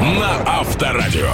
на Авторадио.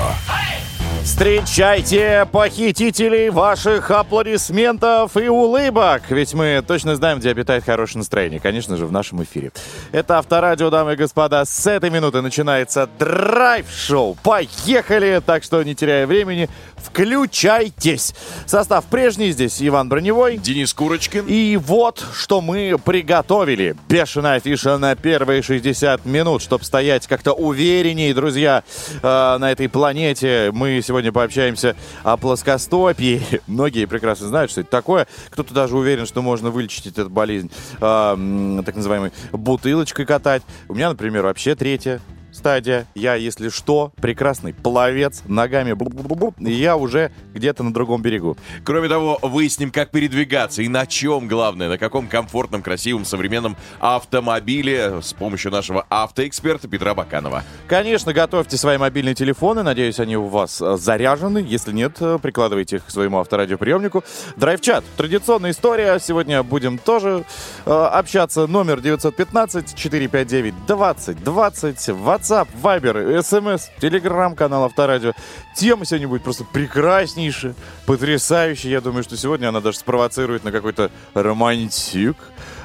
Встречайте похитителей ваших аплодисментов и улыбок. Ведь мы точно знаем, где обитает хорошее настроение. Конечно же, в нашем эфире. Это Авторадио, дамы и господа. С этой минуты начинается драйв-шоу. Поехали! Так что, не теряя времени, включайтесь. Состав прежний. Здесь Иван Броневой. Денис Курочкин. И вот, что мы приготовили. Бешеная фиша на первые 60 минут, чтобы стоять как-то увереннее, друзья, э, на этой планете. Мы сегодня пообщаемся о плоскостопии. Многие прекрасно знают, что это такое. Кто-то даже уверен, что можно вылечить эту болезнь э, так называемой бутылочкой катать. У меня, например, вообще третья стадия. Я, если что, прекрасный пловец, ногами бу -бу -бу и я уже где-то на другом берегу. Кроме того, выясним, как передвигаться и на чем, главное, на каком комфортном, красивом, современном автомобиле с помощью нашего автоэксперта Петра Баканова. Конечно, готовьте свои мобильные телефоны. Надеюсь, они у вас э, заряжены. Если нет, э, прикладывайте их к своему авторадиоприемнику. Драйв-чат. Традиционная история. Сегодня будем тоже э, общаться. Номер 915-459-2020. WhatsApp, Viber, SMS, телеграм-канал Авторадио. Тема сегодня будет просто прекраснейшая, потрясающая. Я думаю, что сегодня она даже спровоцирует на какой-то романтик.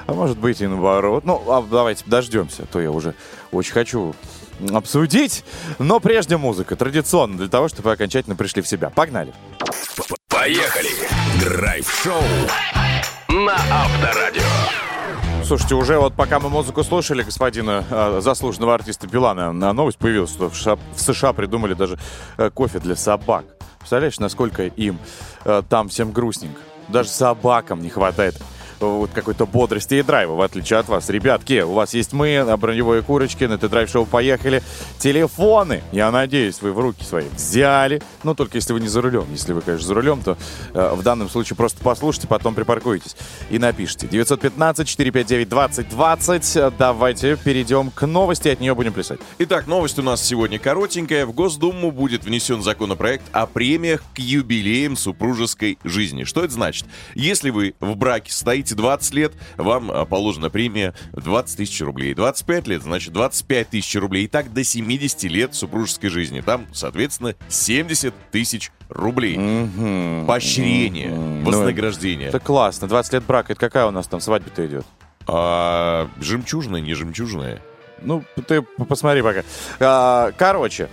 А может быть и наоборот. Ну, а давайте дождемся, а то я уже очень хочу обсудить. Но прежде музыка, традиционно, для того, чтобы вы окончательно пришли в себя. Погнали. Поехали! Драйв-шоу на Авторадио. Слушайте, уже вот пока мы музыку слушали господина э, заслуженного артиста Билана, новость появилась, что в, США, в США придумали даже э, кофе для собак. Представляешь, насколько им э, там всем грустненько? Даже собакам не хватает вот какой-то бодрости и драйва, в отличие от вас. Ребятки, у вас есть мы, броневые курочки, на драйв-шоу поехали. Телефоны, я надеюсь, вы в руки свои взяли. Ну, только если вы не за рулем. Если вы, конечно, за рулем, то э, в данном случае просто послушайте, потом припаркуйтесь и напишите. 915-459-2020. Давайте перейдем к новости, от нее будем плясать. Итак, новость у нас сегодня коротенькая. В Госдуму будет внесен законопроект о премиях к юбилеям супружеской жизни. Что это значит? Если вы в браке стоите 20 лет, вам а, положена премия 20 тысяч рублей. 25 лет, значит, 25 тысяч рублей. И так до 70 лет супружеской жизни. Там, соответственно, 70 тысяч рублей. Мгм. Поощрение, Мгм. вознаграждение. Это классно. 20 лет брака. Это какая у нас там свадьба-то идет? А жемчужная, не жемчужная. Ну, ты посмотри пока. А, короче,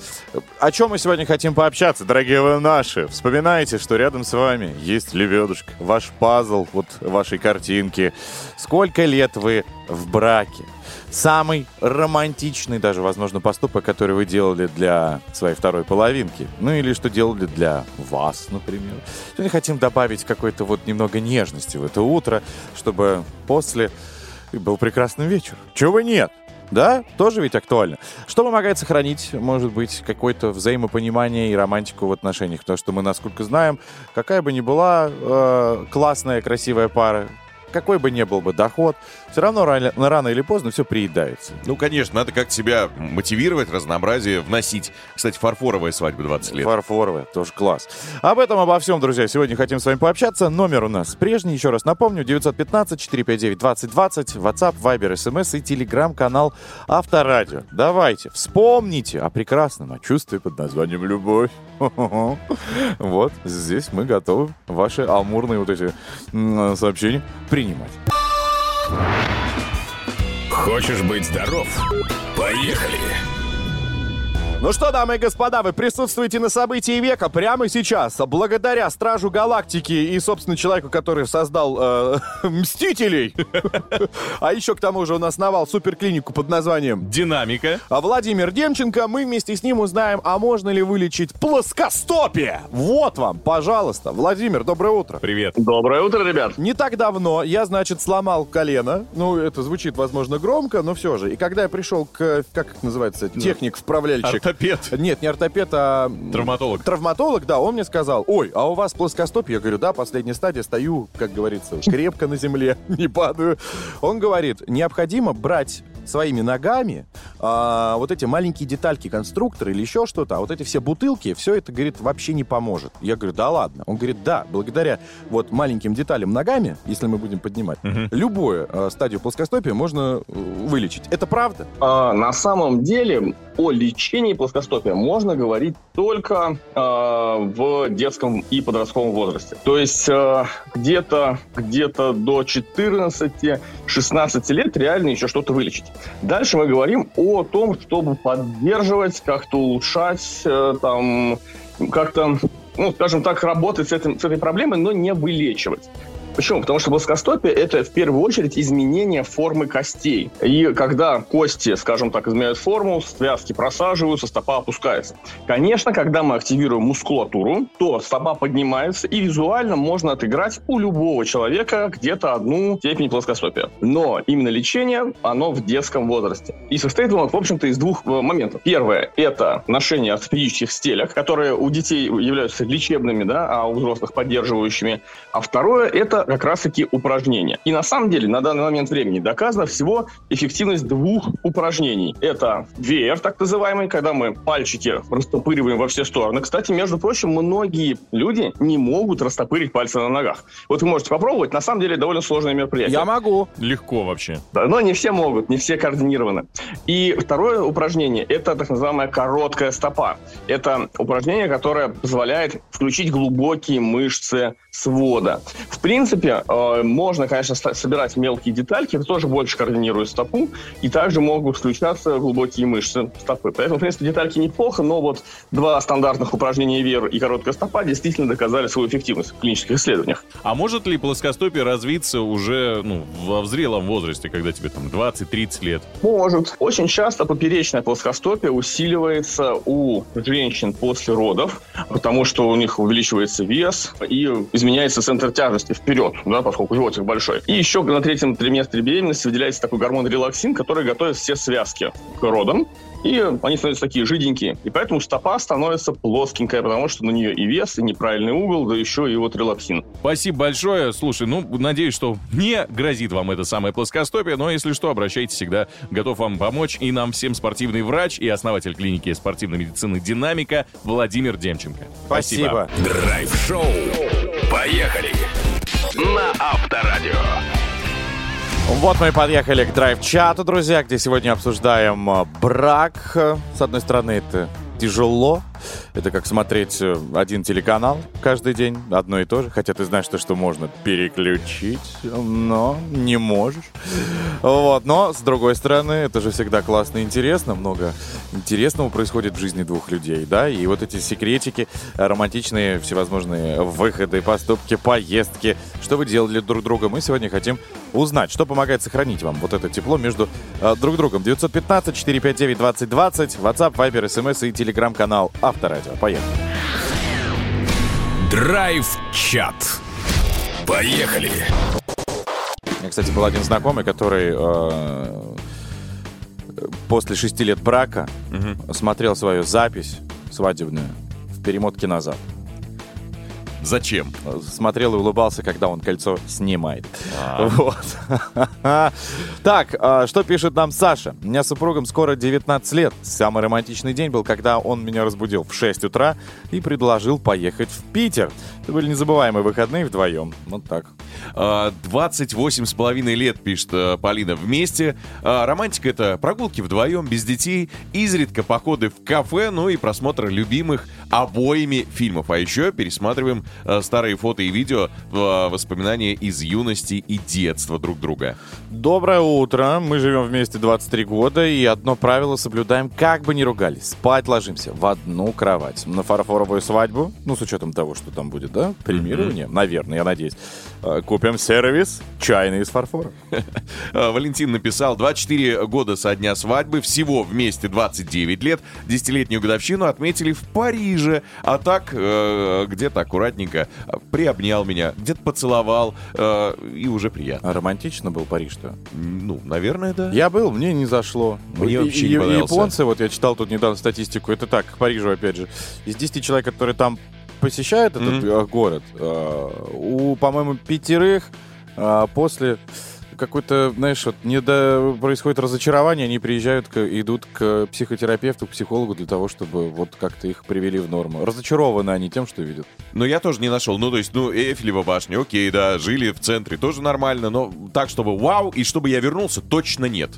о чем мы сегодня хотим пообщаться, дорогие вы наши? Вспоминайте, что рядом с вами есть лебедушка, ваш пазл, вот вашей картинки. Сколько лет вы в браке? Самый романтичный даже, возможно, поступок, который вы делали для своей второй половинки. Ну или что делали для вас, например. Сегодня хотим добавить какой-то вот немного нежности в это утро, чтобы после был прекрасный вечер. Чего нет? Да, тоже ведь актуально. Что помогает сохранить, может быть, какое-то взаимопонимание и романтику в отношениях? Потому что мы, насколько знаем, какая бы ни была э, классная, красивая пара, какой бы ни был бы доход, все равно рано, рано или поздно все приедается. Ну, конечно, надо как-то себя мотивировать, разнообразие вносить. Кстати, фарфоровая свадьба 20 лет. Фарфоровая, тоже класс. Об этом, обо всем, друзья, сегодня хотим с вами пообщаться. Номер у нас прежний, еще раз напомню, 915-459-2020, WhatsApp, Viber, SMS и телеграм-канал Авторадио. Давайте, вспомните о прекрасном, о чувстве под названием любовь. Вот, здесь мы готовы ваши амурные вот эти сообщения принимать. Хочешь быть здоров? Поехали! Ну что, дамы и господа, вы присутствуете на событии века прямо сейчас. Благодаря Стражу Галактики и, собственно, человеку, который создал э, Мстителей. А еще к тому же он основал суперклинику под названием Динамика. а Владимир Демченко. Мы вместе с ним узнаем, а можно ли вылечить плоскостопие. Вот вам, пожалуйста. Владимир, доброе утро. Привет. Доброе утро, ребят. Не так давно я, значит, сломал колено. Ну, это звучит, возможно, громко, но все же. И когда я пришел к, как это называется, техник-вправляльщик. Ортопед. Нет, не ортопед, а... Травматолог. Травматолог, да, он мне сказал, ой, а у вас плоскостопие? Я говорю, да, последняя стадия, стою, как говорится, крепко на земле, не падаю. Он говорит, необходимо брать своими ногами а, вот эти маленькие детальки конструктора или еще что-то, а вот эти все бутылки, все это, говорит, вообще не поможет. Я говорю, да ладно. Он говорит, да, благодаря вот маленьким деталям ногами, если мы будем поднимать, любую а, стадию плоскостопия можно э, вылечить. Это правда? А, на самом деле, о лечении плоскостопия можно говорить только э, в детском и подростковом возрасте. То есть э, где-то где до 14-16 лет реально еще что-то вылечить. Дальше мы говорим о том, чтобы поддерживать, как-то улучшать, э, там, как-то ну, скажем так, работать с, этим, с этой проблемой, но не вылечивать. Почему? Потому что плоскостопие – это в первую очередь изменение формы костей. И когда кости, скажем так, изменяют форму, связки просаживаются, стопа опускается. Конечно, когда мы активируем мускулатуру, то стопа поднимается, и визуально можно отыграть у любого человека где-то одну степень плоскостопия. Но именно лечение, оно в детском возрасте. И состоит он, в общем-то, из двух э, моментов. Первое – это ношение ортопедических стелек, которые у детей являются лечебными, да, а у взрослых поддерживающими. А второе – это как раз-таки упражнения. И на самом деле на данный момент времени доказана всего эффективность двух упражнений. Это VR, так называемый, когда мы пальчики растопыриваем во все стороны. Кстати, между прочим, многие люди не могут растопырить пальцы на ногах. Вот вы можете попробовать, на самом деле довольно сложное мероприятие. Я могу. Легко вообще. Да, но не все могут, не все координированы. И второе упражнение – это так называемая короткая стопа. Это упражнение, которое позволяет включить глубокие мышцы свода. В принципе, э, можно, конечно, собирать мелкие детальки, это тоже больше координирует стопу, и также могут включаться глубокие мышцы стопы. Поэтому, в принципе, детальки неплохо, но вот два стандартных упражнения вер и короткая стопа действительно доказали свою эффективность в клинических исследованиях. А может ли плоскостопие развиться уже ну, во взрелом возрасте, когда тебе там 20-30 лет? Может. Очень часто поперечное плоскостопие усиливается у женщин после родов, потому что у них увеличивается вес и изменяется меняется центр тяжести вперед, да, поскольку животик большой. И еще на третьем триместре беременности выделяется такой гормон релаксин, который готовит все связки к родам и они становятся такие жиденькие. И поэтому стопа становится плоскенькая, потому что на нее и вес, и неправильный угол, да еще и вот релаксин. Спасибо большое. Слушай, ну, надеюсь, что не грозит вам это самое плоскостопие, но если что, обращайтесь всегда. Готов вам помочь. И нам всем спортивный врач и основатель клиники спортивной медицины «Динамика» Владимир Демченко. Спасибо. Спасибо. Драйв-шоу Поехали! На Авторадио. Вот мы и подъехали к драйв-чату, друзья, где сегодня обсуждаем э, брак. С одной стороны, это тяжело, это как смотреть э, один телеканал каждый день, одно и то же. Хотя ты знаешь, что, что можно переключить, но не можешь. Вот. Но, с другой стороны, это же всегда классно и интересно. Много интересного происходит в жизни двух людей, да? И вот эти секретики, романтичные всевозможные выходы, поступки, поездки, что вы делали друг друга, мы сегодня хотим узнать, что помогает сохранить вам вот это тепло между э, друг другом. 915-459-2020, WhatsApp, Viber, SMS и телеграм-канал Авторадио. Поехали. Драйв-чат. Поехали. У меня, кстати, был один знакомый, который э, после шести лет брака угу. смотрел свою запись свадебную в перемотке назад. Зачем? Смотрел и улыбался, когда он кольцо снимает. А. Вот. Так, а, что пишет нам Саша? У меня супругом скоро 19 лет. Самый романтичный день был, когда он меня разбудил в 6 утра и предложил поехать в Питер. Это были незабываемые выходные вдвоем. Вот так. 28 а, с половиной лет, пишет э, Полина, вместе. Романтика — это прогулки вдвоем, без детей, изредка походы в кафе, ну и просмотр любимых обоими фильмов. А еще пересматриваем Э, старые фото и видео, э, воспоминания из юности и детства друг друга. Доброе утро. Мы живем вместе 23 года, и одно правило соблюдаем, как бы ни ругались. Спать ложимся в одну кровать. На фарфоровую свадьбу, ну, с учетом того, что там будет, да, премирование, mm-hmm. наверное, я надеюсь, купим сервис чайный из фарфора. Валентин написал, 24 года со дня свадьбы, всего вместе 29 лет, десятилетнюю годовщину отметили в Париже, а так где-то аккуратнее аккуратненько а, приобнял меня, где-то поцеловал, э, и уже приятно. А романтично был Париж-то? Ну, наверное, да. Я был, мне не зашло. Мне вообще не понравился. Японцы, вот я читал тут недавно статистику, это так, к Парижу опять же. Из 10 человек, которые там посещают этот mm-hmm. город, э, у, по-моему, пятерых э, после какой-то, знаешь, вот не до... происходит разочарование, они приезжают, к... идут к психотерапевту, к психологу для того, чтобы вот как-то их привели в норму. Разочарованы они тем, что видят. Но я тоже не нашел. Ну, то есть, ну, Эйфелева башня, окей, да, жили в центре, тоже нормально, но так, чтобы вау, и чтобы я вернулся, точно нет.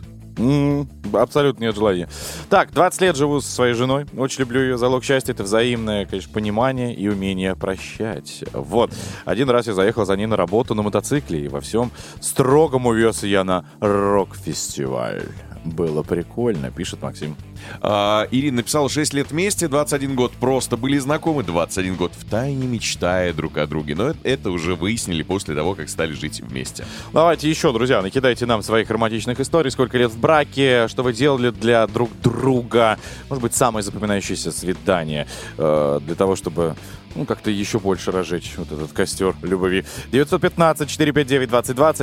Абсолютно нет желания. Так, 20 лет живу со своей женой. Очень люблю ее. Залог счастья — это взаимное, конечно, понимание и умение прощать. Вот. Один раз я заехал за ней на работу на мотоцикле, и во всем строгом увез я на рок-фестиваль. Было прикольно, пишет Максим. А, Ирина написала 6 лет вместе, 21 год просто были знакомы, 21 год в тайне мечтая друг о друге. Но это, это уже выяснили после того, как стали жить вместе. Давайте еще, друзья, накидайте нам своих романтичных историй, сколько лет в браке, что вы делали для друг друга. Может быть, самое запоминающееся свидание э, для того, чтобы ну, как-то еще больше разжечь вот этот костер любви. 915-459-2020,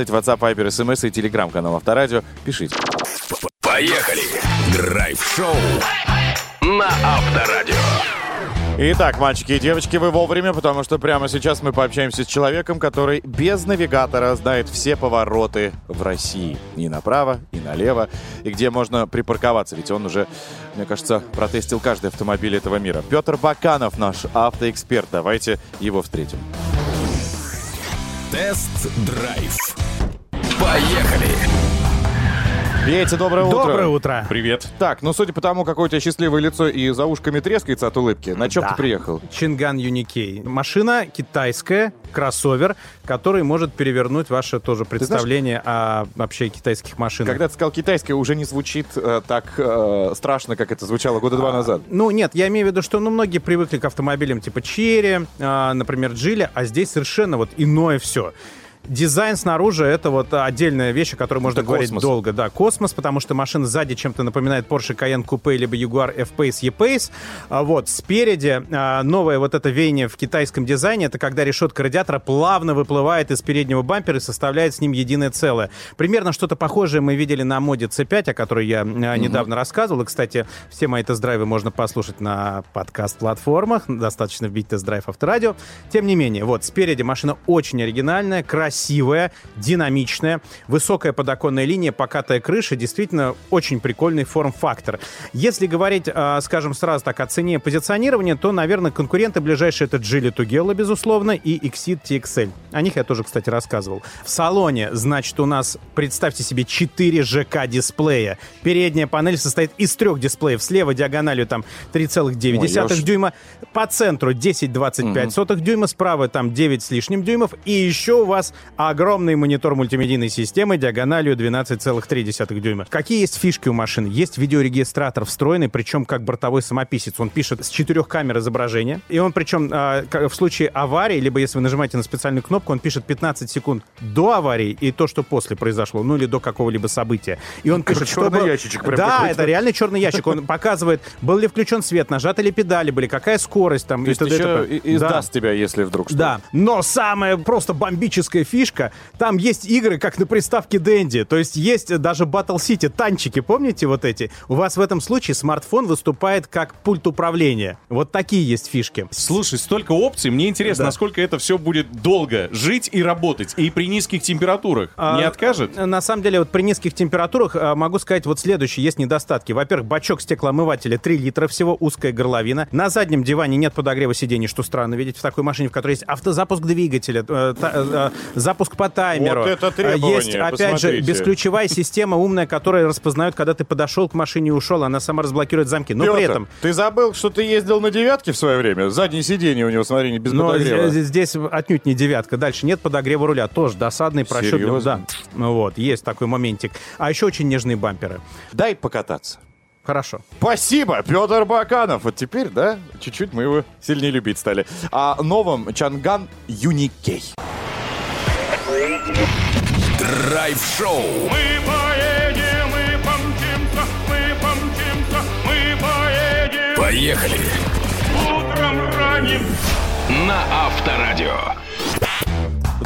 WhatsApp, Viber, SMS и телеграм-канал Авторадио. Пишите. Поехали! Драйв-шоу на Авторадио. Итак, мальчики и девочки, вы вовремя, потому что прямо сейчас мы пообщаемся с человеком, который без навигатора знает все повороты в России. И направо, и налево, и где можно припарковаться. Ведь он уже, мне кажется, протестил каждый автомобиль этого мира. Петр Баканов, наш автоэксперт. Давайте его встретим. Тест-драйв. Поехали! Петя, доброе утро. Доброе утро. Привет. Так, ну судя по тому, какое у тебя счастливое лицо и за ушками трескается от улыбки, на чем Да. ты приехал? Чинган Юникей. Машина китайская, кроссовер, который может перевернуть ваше тоже представление о вообще китайских машинах. Когда ты сказал китайское, уже не звучит э, так э, страшно, как это звучало года два назад. Ну, нет, я имею в виду, что ну, многие привыкли к автомобилям типа Черри, а, например, Джили, а здесь совершенно вот иное все. Дизайн снаружи это вот отдельная вещь, о которой можно Это говорить космос. долго. Да, космос, потому что машина сзади чем-то напоминает Porsche Cayenne Coupe либо Jaguar F-Pace E-Pace. А вот спереди а, новое вот это веяние в китайском дизайне, это когда решетка радиатора плавно выплывает из переднего бампера и составляет с ним единое целое. Примерно что-то похожее мы видели на моде C5, о которой я а, недавно рассказывал. И, кстати, все мои тест-драйвы можно послушать на подкаст-платформах. Достаточно вбить тест-драйв авторадио. Тем не менее, вот спереди машина очень оригинальная, красивая, динамичная, высокая подоконная линия, покатая крыша, действительно очень прикольный форм-фактор. Если говорить, а, скажем, сразу так о цене и позиционировании, то, наверное, конкуренты ближайшие это Geely Tugela, безусловно, и Exit TXL. О них я тоже, кстати, рассказывал. В салоне, значит, у нас, представьте себе, 4 ЖК дисплея. Передняя панель состоит из трех дисплеев. Слева диагональю там 3,9 Ой, дюйма, по центру 10,25 сотых дюйма, справа там 9 с лишним дюймов, и еще у вас огромный монитор мультимедийной системы диагональю 12,3 дюйма. Какие есть фишки у машины? Есть видеорегистратор встроенный, причем как бортовой самописец. Он пишет с четырех камер изображения, и он причем а, к- в случае аварии, либо если вы нажимаете на специальную кнопку, он пишет 15 секунд до аварии и то, что после произошло, ну или до какого-либо события. И он пишет, черный было- ящичек прям Да, какой-то. это реальный черный ящик. Он показывает, был ли включен свет, нажаты ли педали были, какая скорость там. То есть и и еще издаст тебя, если вдруг что. Да, но самая просто бомбическая фишка, там есть игры, как на приставке Dendy, то есть есть даже Battle City, танчики, помните вот эти? У вас в этом случае смартфон выступает как пульт управления. Вот такие есть фишки. Слушай, столько опций. Мне интересно, Да. насколько это все будет долго жить и работать. И при низких температурах. А, Не откажет? На самом деле, вот при низких температурах а, могу сказать вот следующее. Есть недостатки. Во-первых, бачок стеклоомывателя 3 литра всего, узкая горловина. На заднем диване нет подогрева сидений, что странно видеть в такой машине, в которой есть автозапуск двигателя, э, э, э, запуск по таймеру. Вот это Э, требование, Есть, опять же, посмотрите. бесключевая система умная, которая распознает, когда ты подошел к машине и ушел. Она сама разблокирует замки. Но при Петр, этом... ты забыл, что ты ездил на девятке в свое время? Заднее сиденье у него, смотри, не без Но подогрева. здесь, отнюдь не девятка. Дальше нет подогрева руля. Тоже досадный. Серьезно? Да. Ну Вот, есть такой моментик. А еще очень нежные бамперы. Дай покататься. Хорошо. Спасибо, Петр Баканов. Вот теперь, да, чуть-чуть мы его сильнее любить стали. О новом Чанган Юникей. Драйв-шоу Мы поедем, мы помчимся, мы помчимся, мы поедем. «Поехали» Утром ранним на Авторадио.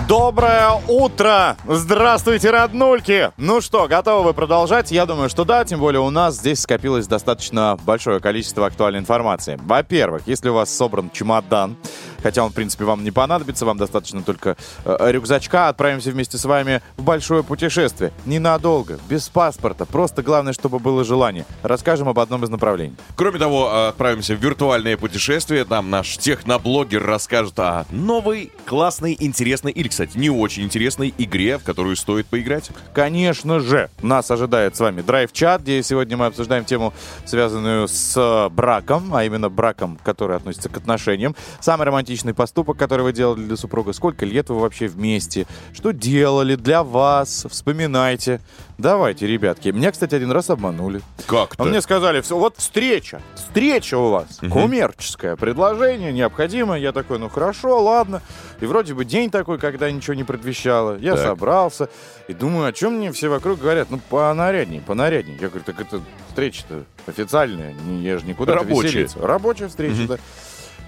Доброе утро! Здравствуйте, роднульки! Ну что, готовы вы продолжать? Я думаю, что да, тем более у нас здесь скопилось достаточно большое количество актуальной информации. Во-первых, если у вас собран чемодан, хотя он, в принципе, вам не понадобится, вам достаточно только э, рюкзачка. Отправимся вместе с вами в большое путешествие. Ненадолго, без паспорта, просто главное, чтобы было желание. Расскажем об одном из направлений. Кроме того, отправимся в виртуальное путешествие. Там наш техноблогер расскажет о новой, классной, интересной или, кстати, не очень интересной игре, в которую стоит поиграть. Конечно же, нас ожидает с вами драйв-чат, где сегодня мы обсуждаем тему, связанную с браком, а именно браком, который относится к отношениям. Самый романтичный поступок, который вы делали для супруга. Сколько лет вы вообще вместе? Что делали для вас? Вспоминайте. Давайте, ребятки. Меня, кстати, один раз обманули. Как-то. А мне сказали, все, вот встреча, встреча у вас, коммерческое предложение необходимо. Я такой, ну хорошо, ладно. И вроде бы день такой, когда ничего не предвещало. Я Так. собрался и думаю, о чем мне все вокруг говорят? Ну, понарядней, понарядней. Я говорю, так это встреча-то официальная, не- я же никуда Рабочая. Рабочая встреча, да.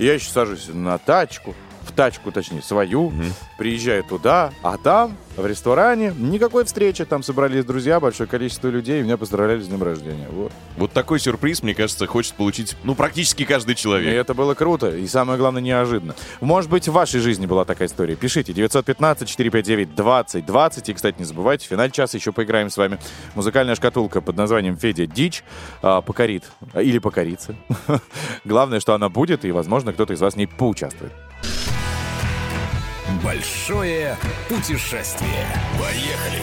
И Я еще сажусь на тачку, тачку, точнее, свою, приезжаю туда, а там, в ресторане, никакой встречи. Там собрались друзья, большое количество людей, и меня поздравляли с днем рождения. Вот. Вот такой сюрприз, мне кажется, хочет получить, ну, практически каждый И человек. это было круто, и самое главное, неожиданно. Может быть, в вашей жизни была такая история. Пишите 915-459-2020. И, кстати, не забывайте, в финале часа еще поиграем с вами. Музыкальная шкатулка под названием «Федя Дичь» а, покорит. Или покорится. Главное, что она будет, и, возможно, кто-то из вас в ней поучаствует. Большое путешествие. Поехали.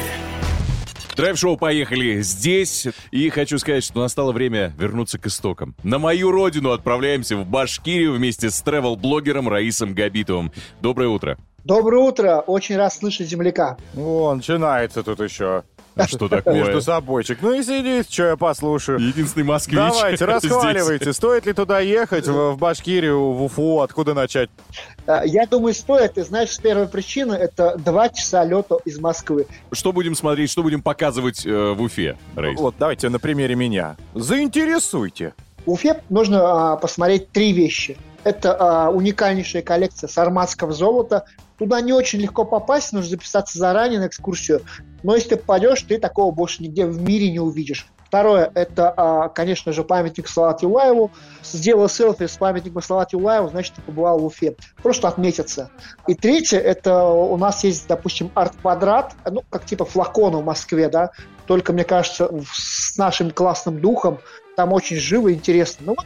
Драйв-шоу «Поехали» здесь. И хочу сказать, что настало время вернуться к истокам. На мою родину отправляемся в Башкирию вместе с тревел-блогером Раисом Габитовым. Доброе утро. Доброе утро, очень рад слышать земляка. О, начинается тут еще. А что такое? Между собойчик. Ну и сидите, что я послушаю. Единственный москвич. Давайте, расхваливайте. Стоит ли туда ехать, в Башкирию, в Уфу? Откуда начать? Э, Я думаю, стоит. Ты знаешь, первая причина – это два часа лета из Москвы. Что будем смотреть, что будем показывать э, в Уфе, Раис? Вот, давайте на примере меня. Заинтересуйте. В Уфе нужно а, посмотреть три вещи. Это а, уникальнейшая коллекция сарматского золота. Туда не очень легко попасть, нужно записаться заранее на экскурсию. Но если ты попадешь, ты такого больше нигде в мире не увидишь. Второе, это, а, конечно же, памятник Салат Юлаеву. Сделал селфи с памятником Салат Юлаеву, значит, ты побывал в Уфе. Просто отметиться. И третье, это у нас есть, допустим, арт-квадрат, ну, как типа флакона в Москве, да, только, мне кажется, с нашим классным духом, там очень живо и интересно. Ну, вот.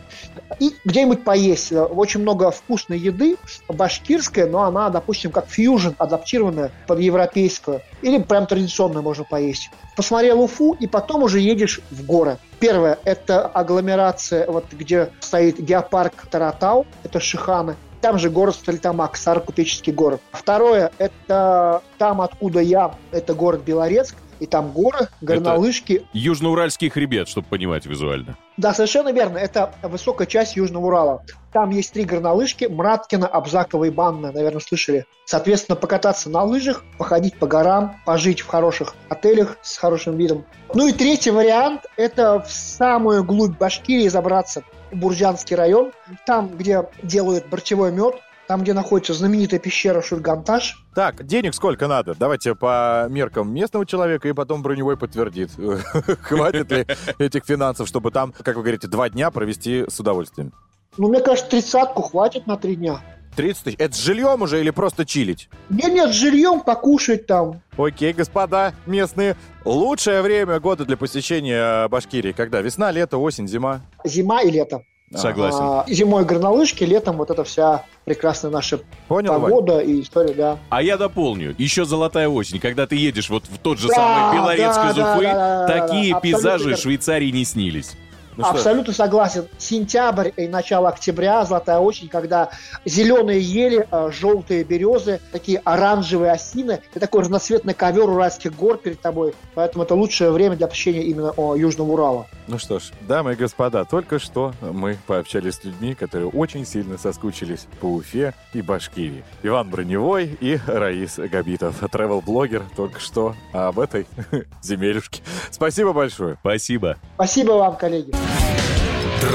И где-нибудь поесть. Очень много вкусной еды, башкирская, но она, допустим, как фьюжн, адаптированная под европейскую. Или прям традиционную можно поесть. Посмотрел Уфу, и потом уже едешь в горы. Первое – это агломерация, вот где стоит геопарк Таратау, это Шиханы. Там же город Стальтамак, Старокупеческий город. Второе – это там, откуда я, это город Белорецк. И там горы, горнолыжки, Южноуральский хребет, чтобы понимать визуально. да, совершенно верно. Это высокая часть Южного Урала. Там есть три горнолыжки. Мраткина, Абзакова и Банная, наверное, слышали. Соответственно, покататься на лыжах, походить по горам, пожить в хороших отелях с хорошим видом. Ну и третий вариант – это в самую глубь Башкирии забраться. Буржанский район. Там, где делают борчевой мед, там, где находится знаменитая пещера Шульганташ. Так, денег сколько надо? Давайте по меркам местного человека и потом броневой подтвердит. Хватит ли этих финансов, чтобы там, как вы говорите, два дня провести с удовольствием? Ну, мне кажется, тридцатку хватит на три дня. 30 тысяч. Это с жильем уже или просто чилить? Нет, нет, с жильем покушать там. Окей, господа местные. Лучшее время года для посещения Башкирии. Когда? Весна, лето, осень, зима? Зима и лето. Согласен. А, зимой горнолыжки, летом вот эта вся прекрасная наша Понял, Вань? погода и история, да. А я дополню. Еще золотая осень, когда ты едешь вот в тот же Да, самый Белорецк да, из да, Уфы, да, такие да, пейзажи Швейцарии не снились. Ну что, Абсолютно согласен. Сентябрь и начало октября, золотая осень, когда зеленые ели, э, желтые березы, такие оранжевые осины, и такой разноцветный ковер уральских гор перед тобой. Поэтому это лучшее время для посещения именно о, Южного Урала. Ну что ж, дамы и господа, только что мы пообщались с людьми, которые очень сильно соскучились по Уфе и Башкирии. Иван Броневой и Раис Габитов, travel-блогер, только что об этой земелюшке. Спасибо большое. Спасибо. Спасибо вам, коллеги.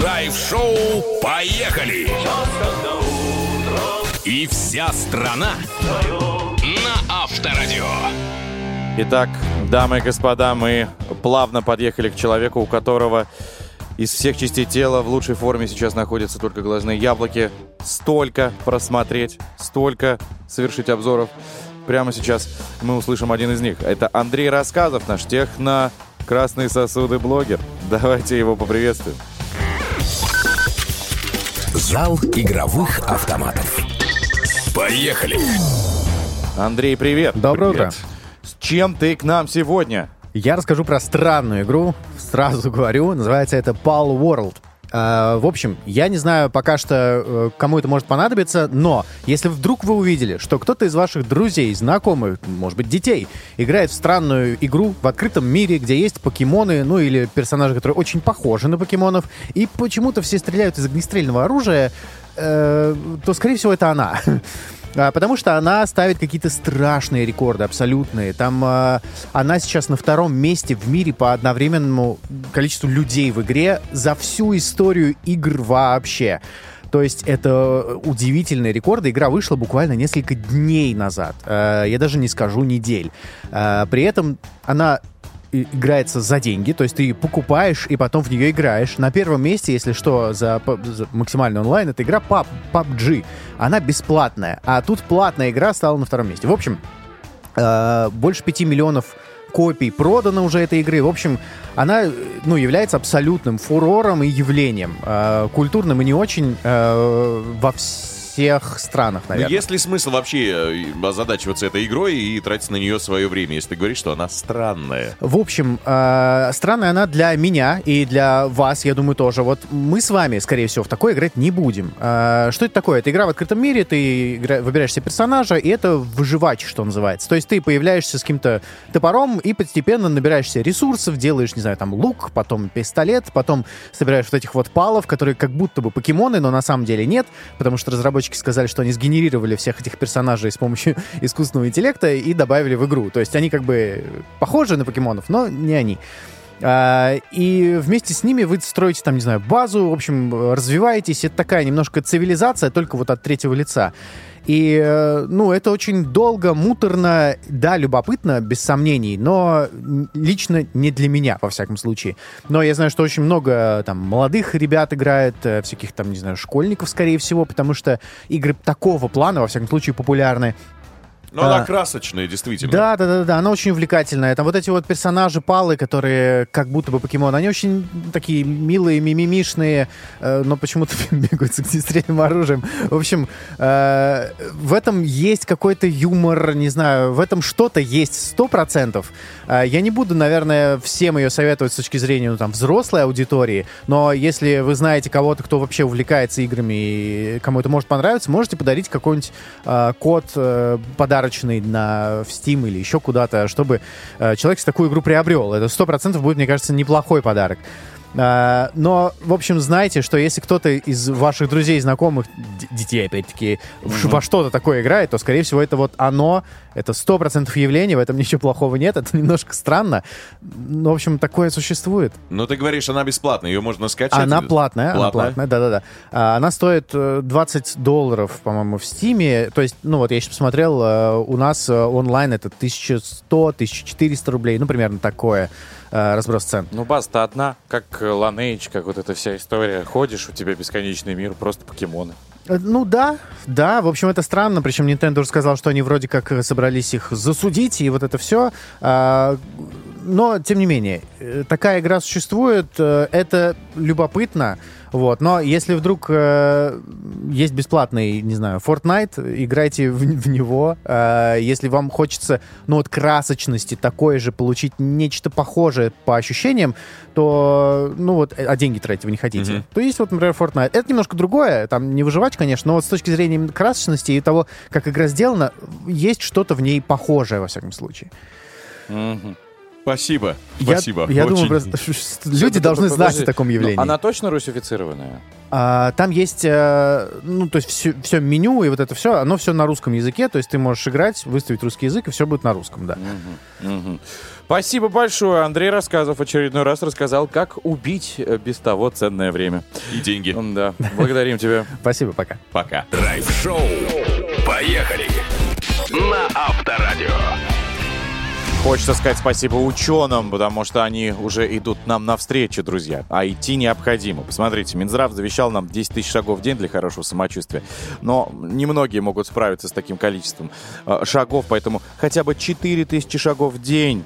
Драйв-шоу «Поехали!» И вся страна на Авторадио. Итак, дамы и господа, мы плавно подъехали к человеку, у которого Из всех частей тела в лучшей форме сейчас находятся только глазные яблоки. Столько просмотреть, столько совершить обзоров. Прямо сейчас мы услышим один из них. Это Андрей Рассказов, наш техно красные сосуды блогер. Давайте его поприветствуем. Зал игровых автоматов. Поехали! Андрей, привет. Доброе Привет. утро. С чем ты к нам сегодня? Я расскажу про странную игру. Сразу говорю, называется это Pal World. Э, в общем, я не знаю пока что, э, кому это может понадобиться, но если вдруг вы увидели, что кто-то из ваших друзей, знакомых, может быть, детей, играет в странную игру в открытом мире, где есть покемоны, ну или персонажи, которые очень похожи на покемонов, и почему-то все стреляют из огнестрельного оружия, э, то, скорее всего, это она. А, Потому что она ставит какие-то страшные рекорды, абсолютные. Там а, она сейчас на втором месте в мире по одновременному количеству людей в игре за всю историю игр вообще. То есть это удивительные рекорды. Игра вышла буквально несколько дней назад. Э, Я даже не скажу недель. Э, При этом она играется за деньги, то есть ты покупаешь и потом в нее играешь. На первом месте, если что, за, за максимальный онлайн, это игра PUB, PUBG. Она бесплатная, а тут платная игра стала на втором месте. В общем, э, больше 5 миллионов копий продано уже этой игры. В общем, она э, ну, является абсолютным фурором и явлением. э, культурным и не очень во всех странах, Но наверное. есть ли смысл вообще э, озадачиваться этой игрой и тратить на нее свое время, если ты говоришь, что она странная? В общем, э, странная она для меня и для вас, я думаю, тоже. Вот мы с вами, скорее всего, в такой играть не будем. Э, что это такое? Это игра в открытом мире, ты игра- выбираешь себе персонажа, и это выживач, что называется. То есть ты появляешься с каким-то топором и постепенно набираешься ресурсов, делаешь, не знаю, там лук, потом пистолет, потом собираешь вот этих вот палов, которые как будто бы покемоны, но на самом деле нет, потому что разработчики сказали, что они сгенерировали всех этих персонажей с помощью искусственного интеллекта и добавили в игру. То есть они как бы похожи на покемонов, но не они. А, И вместе с ними вы строите там, не знаю, базу, в общем, развиваетесь. Это такая немножко цивилизация, только вот от третьего лица. И, э, ну, это очень долго, муторно, да, любопытно, без сомнений, но лично не для меня, во всяком случае. Но я знаю, что очень много там молодых ребят играет, э, всяких там, не знаю, школьников, скорее всего, потому что игры такого плана, во всяком случае, популярны. Ну, она А. красочная, действительно. Да, да, да, да, она очень увлекательная. Там вот эти вот персонажи палы, которые как будто бы покемоны, они очень такие милые, мимимишные, э, но почему-то бегают с огнестрельным оружием. В общем, э, в этом есть какой-то юмор, не знаю, в этом что-то есть сто процентов. Э, я не буду, наверное, всем ее советовать с точки зрения ну, там, взрослой аудитории, но если вы знаете кого-то, кто вообще увлекается играми и кому это может понравиться, можете подарить какой-нибудь э, код э, подарочный на в Steam или еще куда-то, чтобы э, человек с такую игру приобрел. Это сто процентов будет, мне кажется, неплохой подарок. А, но, в общем, знайте, что если кто-то из ваших друзей, знакомых, детей, опять-таки, в- во что-то такое играет, то, скорее всего, это вот оно, это сто процентов явление, в этом ничего плохого нет, это немножко странно. Но, в общем, такое существует. Но ты говоришь, она бесплатная, ее можно скачать. Она платная, она Платная? платная, да-да-да. А, Она стоит э, 20 долларов, по-моему, в Стиме. То есть, ну вот я сейчас посмотрел, э, у нас э, онлайн это 1100-1400 рублей, ну примерно такое э, разброс цен. Ну, база-то одна, как Lineage, как вот эта вся история. Ходишь, у тебя бесконечный мир, просто покемоны. Э, Ну да, да, в общем, это странно. Причем Nintendo уже сказал, что они вроде как э, собрались их засудить, и вот это все. Но, тем не менее, э, такая игра существует, э, это любопытно. Вот. Но если вдруг э, есть бесплатный, не знаю, Fortnite, играйте в, в него. Э, если вам хочется, ну вот, красочности такой же, получить нечто похожее по ощущениям, то, ну вот, э, а деньги тратить вы не хотите, Мгм. то есть вот, например, Fortnite. Это немножко другое, там не выживать, конечно, но вот с точки зрения красочности и того, как игра сделана, есть что-то в ней похожее, во всяком случае. Мгм. Спасибо. Я- Спасибо. Я, думаю, Очень- просто, что люди должны знать Подожди, о таком ну, явлении. Она точно русифицированная? А, там есть, э, ну, то есть все, все меню и вот это все, оно все на русском языке, то есть ты можешь играть, выставить русский язык, и все будет на русском, да. Мгм. Мгм. Спасибо большое. Андрей Рассказов очередной раз рассказал, как убить э, без того ценное время. И деньги. Да, благодарим тебя. Спасибо, пока. Пока. Драйв-шоу. Поехали. На Авторадио. Хочется сказать спасибо ученым, потому что они уже идут нам навстречу, друзья. А идти необходимо. Посмотрите, Минздрав завещал нам 10 тысяч шагов в день для хорошего самочувствия. Но немногие могут справиться с таким количеством э, шагов, поэтому хотя бы 4 тысячи шагов в день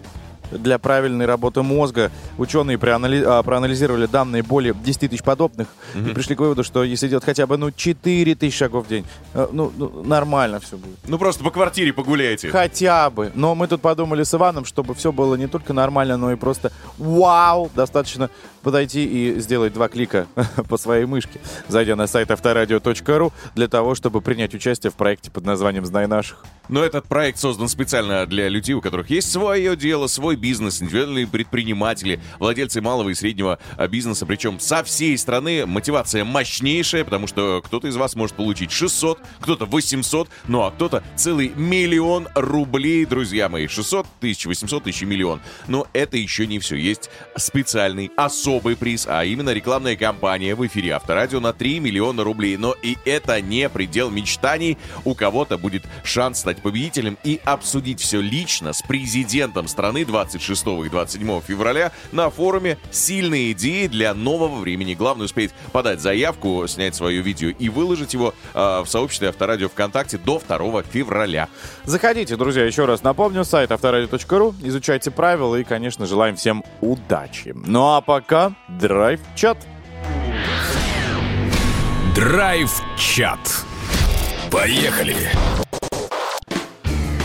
для правильной работы мозга. Ученые проанали- а, проанализировали данные более 10 тысяч подобных и пришли к выводу, что если делать хотя бы ну, 4 тысячи шагов в день, э, ну, ну, нормально все будет. Ну просто по квартире погуляйте. Хотя бы. Но мы тут подумали с Иваном, чтобы все было не только нормально, но и просто вау! Достаточно подойти и сделать два клика по своей мышке, зайдя на сайт авторадио.ру для того, чтобы принять участие в проекте под названием «Знай наших». Но этот проект создан специально для людей, у которых есть свое дело, свой бизнес, индивидуальные предприниматели, владельцы малого и среднего а, бизнеса. Причем со всей страны мотивация мощнейшая, потому что кто-то из вас может получить 600, кто-то 800, ну а кто-то целый миллион рублей, друзья мои. 600 тысяч, 800 тысяч и миллион. Но это еще не все. Есть специальный особый приз, а именно рекламная кампания в эфире Авторадио на 3 миллиона рублей. Но и это не предел мечтаний. У кого-то будет шанс стать победителем и обсудить все лично с президентом страны 26 и 27 февраля на форуме «Сильные идеи для нового времени». Главное успеть подать заявку, снять свое видео и выложить его э, в сообществе Авторадио ВКонтакте до 2 февраля. Заходите, друзья, еще раз напомню, сайт авторадио.ру, изучайте правила и, конечно, желаем всем удачи. Ну а пока драйв-чат. Драйв-чат. Поехали.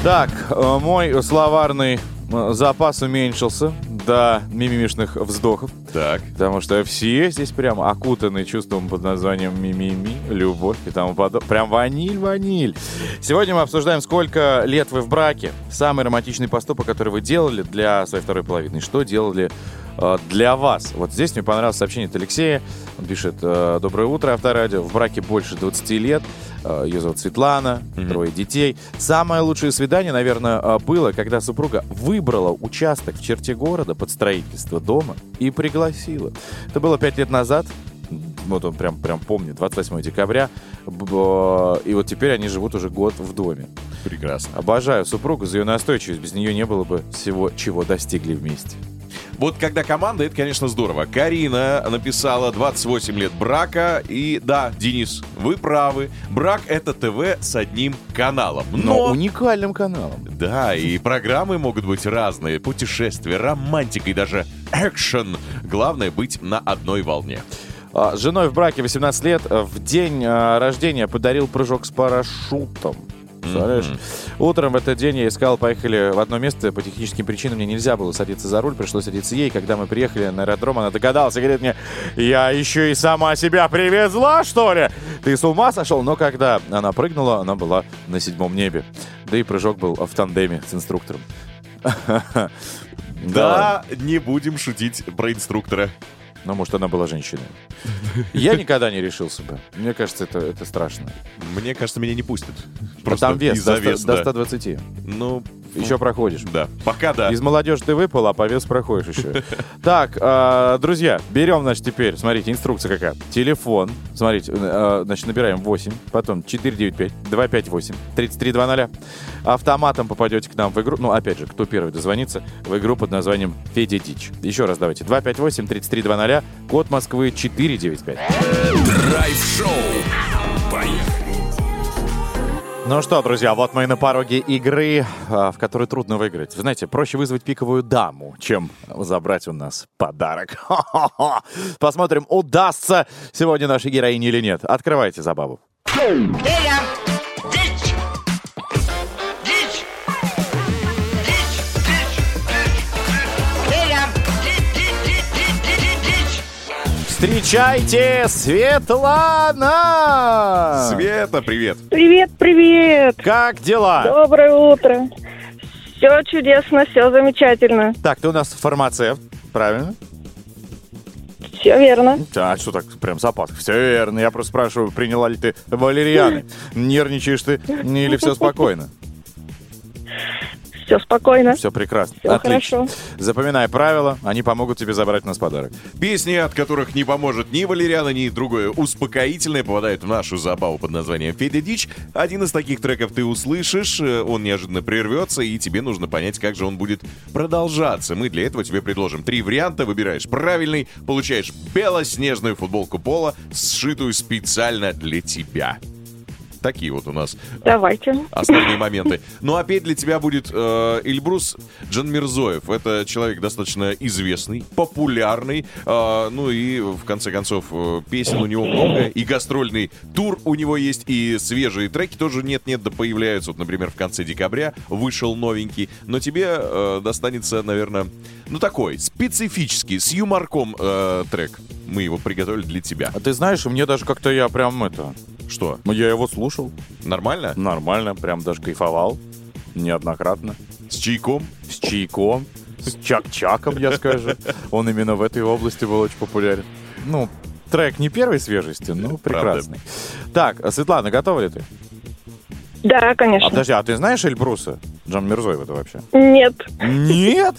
Так, э, мой словарный запас уменьшился до мимимишных вздохов. Так. Потому что все здесь прям окутаны чувством под названием мимими, любовь и тому подобное. Прям ваниль-ваниль. Сегодня мы обсуждаем, сколько лет вы в браке. Самый романтичный поступок, который вы делали для своей второй половины. Что делали э, для вас. Вот здесь мне понравилось сообщение от Алексея. Он пишет, э, доброе утро, Авторадио. В браке больше 20 лет. Э, Ее зовут Светлана, трое детей. Самое лучшее свидание, наверное, э, было, когда супруга выбрала участок в черте города под строительство дома и пригласила. Это было пять лет назад. Вот он прям, прям помнит, 28 декабря. И вот теперь они живут уже год в доме. Прекрасно. Обожаю супругу за ее настойчивость. Без нее не было бы всего, чего достигли вместе. Вот когда команда, это, конечно, здорово. Карина написала 28 лет брака. И да, Денис, вы правы. Брак — это ТВ с одним каналом. Но Но, уникальным каналом. да, и программы могут быть разные. Путешествия, романтика и даже экшен. Главное — быть на одной волне. А, С женой в браке 18 лет в день э, рождения подарил прыжок с парашютом. Представляешь? Утром в этот день я искал, поехали в одно место. По техническим причинам мне нельзя было садиться за руль, пришлось садиться ей. Когда мы приехали на аэродром, она догадалась и говорит мне, я еще и сама себя привезла, что ли? Ты с ума сошел? Но когда она прыгнула, она была на седьмом небе. Да и прыжок был в тандеме с инструктором. Да, не будем шутить про инструктора. Ну, может, она была женщиной. Я никогда не решился бы. Мне кажется, это, это страшно. Мне кажется, меня не пустят. А там вес, из-за до, веса, до да. 120. Ну, Еще проходишь. да. Пока да. Из молодежи ты выпал, а по весу проходишь еще. Так, э, друзья, берем, значит, теперь, смотрите, инструкция какая. Телефон, смотрите, э, значит, набираем 8, потом 495-258-3320. Автоматом попадете к нам в игру. Ну, опять же, кто первый дозвонится, в игру под названием Федя Дич. Еще раз давайте. 258-3320, код Москвы 495. Драйв-шоу. Поехали. Ну что, друзья, вот мы и на пороге игры, а, в которой трудно выиграть. Вы знаете, проще вызвать пиковую даму, чем забрать у нас подарок. Хо-хо-хо. Посмотрим, удастся сегодня нашей героине или нет. Открывайте забаву. Федя! Встречайте, Светлана! Света, привет. Привет, привет! Как дела? Доброе утро! Все чудесно, все замечательно. Так, ты у нас фармацевт, правильно? Все верно. А что так прям запас? Все верно. Я просто спрашиваю, приняла ли ты валерьяны? Нервничаешь ты или все спокойно? Все спокойно. Все прекрасно. Всё Отлично. хорошо. Запоминай правила, они помогут тебе забрать у нас подарок. Песни, от которых не поможет ни Валериана, ни другое успокоительное, попадают в нашу забаву под названием «Федя Дичь». Один из таких треков ты услышишь, э, он неожиданно прервется, и тебе нужно понять, как же он будет продолжаться. Мы для этого тебе предложим три варианта, выбираешь правильный, получаешь белоснежную футболку Пола, сшитую специально для тебя. Такие вот у нас Давайте. основные моменты. Ну а петь для тебя будет э, Эльбрус Джанмирзоев. Это человек достаточно известный, популярный. э, ну и в конце концов э, песен у него много. И гастрольный тур у него есть. И свежие треки тоже нет-нет да появляются. Вот, например, в конце декабря вышел новенький. Но тебе э, достанется, наверное, ну такой специфический, с юморком э, трек. Мы его приготовили для тебя. А ты знаешь, мне даже как-то я прям это... Что? Я его слушал. Нормально? Нормально, прям даже кайфовал. Неоднократно. С чайком? С чайком. С чак-чаком, я скажу. Он именно в этой области был очень популярен. Ну, трек не первой свежести, но прекрасный. Так, а, Светлана, готова ли ты? Да, А конечно. подожди, а ты знаешь Эльбруса? Джан Мирзоева это вообще? Нет, Нет?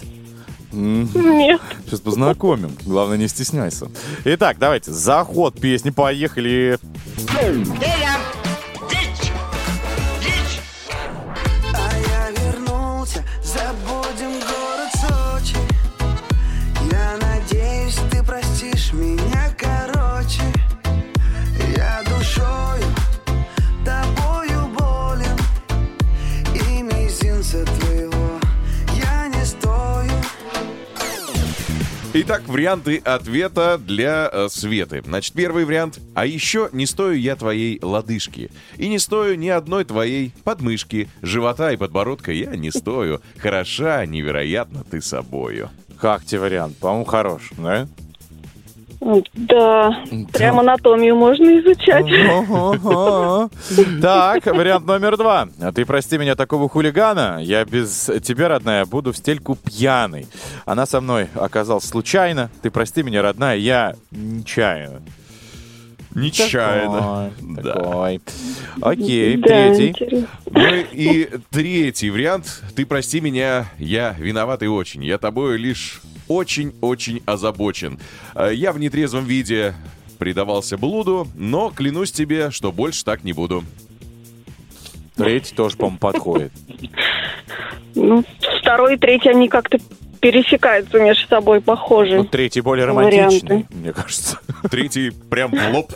Нет. Сейчас познакомим. Главное, не стесняйся. Итак, давайте. Заход песни. Поехали. Федя, Итак, варианты ответа для э, Светы. Значит, первый вариант. А еще не стою я твоей лодыжки. И не стою ни одной твоей подмышки. Живота и подбородка я не стою. Хороша, невероятно ты собою. Как тебе вариант? По-моему, хорош, да? Да, прям анатомию можно изучать. Так, вариант номер два. А Ты прости меня такого хулигана, я без тебя, родная, буду в стельку пьяный. Она со мной оказалась случайно. Ты прости меня, родная, я нечаянно. Нечаянно. Такой, Да. такой. Окей, Да, третий. интересно. Ну и третий вариант. Ты прости меня, я виноват и очень. Я тобою лишь очень-очень озабочен. Э, Я в нетрезвом виде предавался блуду, но клянусь тебе, что больше так не буду. Третий тоже, по-моему, подходит. Ну, второй и третий, они как-то пересекаются между собой, Ну, похожи. третий более Варианты. романтичный, мне кажется. Третий прям в лоб.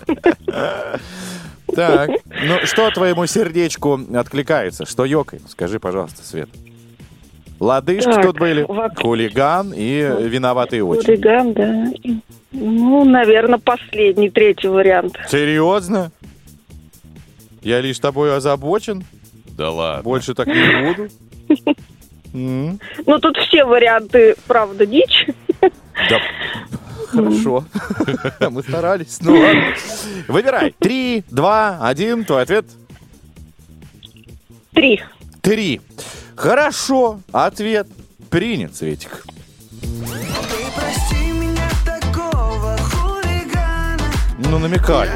Так, ну что твоему сердечку откликается? Что ёкает? Скажи, пожалуйста, Свет. Лодыжки Так, тут были, вообще- хулиган и виноватый очень. Хулиган, да. Ну, наверное, последний, третий вариант. Серьезно? Я лишь тобой озабочен? Да ладно. Больше так не буду? Ну, тут все варианты, правда, дичь. Да, хорошо. Мы старались, ну ладно. Выбирай. Три, два, один, твой ответ. Три. Три. Хорошо. Ответ принят, Светик. Ну, намекали.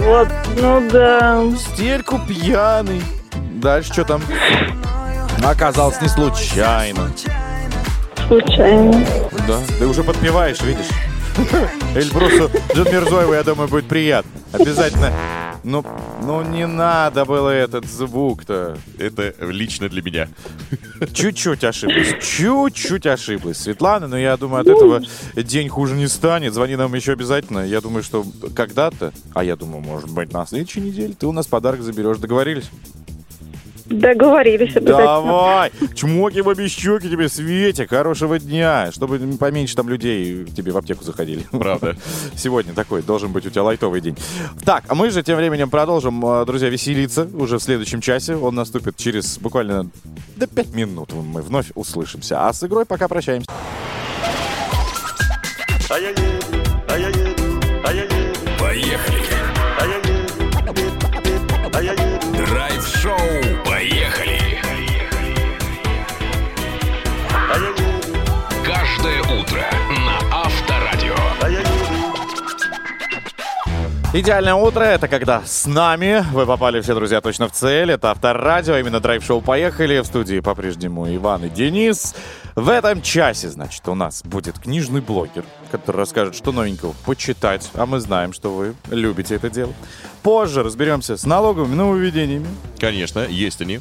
Вот, ну да. Стельку пьяный. Дальше что там? Оказалось не случайно. Случайно. Да, ты уже подпеваешь, видишь? Эльбрусу Джанмирзоеву, я думаю, будет приятно. Обязательно. Ну, ну не надо было этот звук-то. Это лично для меня. Чуть-чуть ошиблась. Чуть-чуть ошиблась. Светлана, но я думаю, от этого день хуже не станет. Звони нам еще обязательно. Я думаю, что когда-то, а я думаю, может быть, на следующей неделе ты у нас подарок заберешь. Договорились? Договорились обязательно. Давай! Чмоки в обе щеки тебе, Светик. Хорошего дня. Чтобы поменьше там людей к тебе в аптеку заходили. Правда. Сегодня такой должен быть у тебя лайтовый день. Так, а мы же тем временем продолжим, э, друзья, веселиться уже в следующем часе. Он наступит через буквально до 5 минут. Мы вновь услышимся. А с игрой пока прощаемся. Поехали. Драйв-шоу. Утро на Авторадио. Идеальное утро — это когда с нами вы попали все, друзья, точно в цель. Это Авторадио, именно драйв-шоу «Поехали». В студии по-прежнему Иван и Денис. В этом часе, значит, у нас будет книжный блогер, который расскажет, что новенького почитать. А мы знаем, что вы любите это дело. Позже разберемся с налоговыми нововведениями. Конечно, есть они.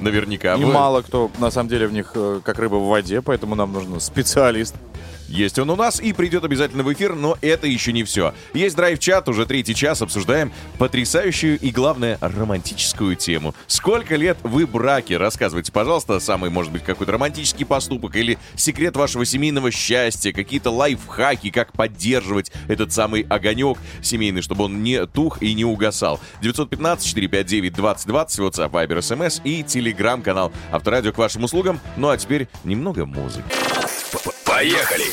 Наверняка. И Вы- мало кто, на самом деле, в них э, как рыба в воде, поэтому нам нужен специалист. Есть он у нас и придет обязательно в эфир, но это еще не все. Есть драйв-чат, уже третий час обсуждаем потрясающую и, главное, романтическую тему. Сколько лет вы браки? Рассказывайте, пожалуйста, самый, может быть, какой-то романтический поступок или секрет вашего семейного счастья, какие-то лайфхаки, как поддерживать этот самый огонек семейный, чтобы он не тух и не угасал. 915-459-2020, WhatsApp, Viber, SMS и телеграм-канал Авторадио к вашим услугам. Ну а теперь немного музыки. Поехали!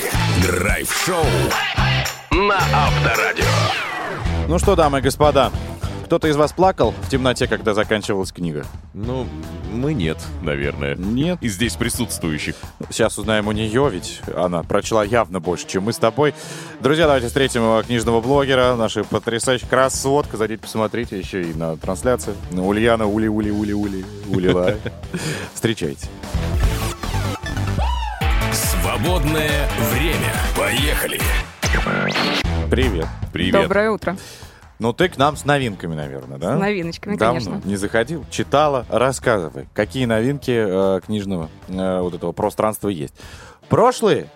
Драйв-шоу на Авторадио. Ну что, дамы и господа, кто-то из вас плакал в темноте, когда заканчивалась книга? Ну, мы нет, наверное. Нет. Из здесь присутствующих. Сейчас узнаем у нее, ведь она прочла явно больше, чем мы с тобой. Друзья, давайте встретим э, книжного блогера, наша потрясающая красотка. Зайдите, посмотрите еще и на трансляцию. На Ульяна Ули-Ули-Ули-Ули. Улила. Встречайте. Свободное время. Поехали! Привет. Привет. Доброе утро. Ну, ты к нам с новинками, наверное, да? С новиночками, Давно конечно. не заходил, читала, рассказывай. Какие новинки э, книжного э, вот этого пространства есть? Прошлые?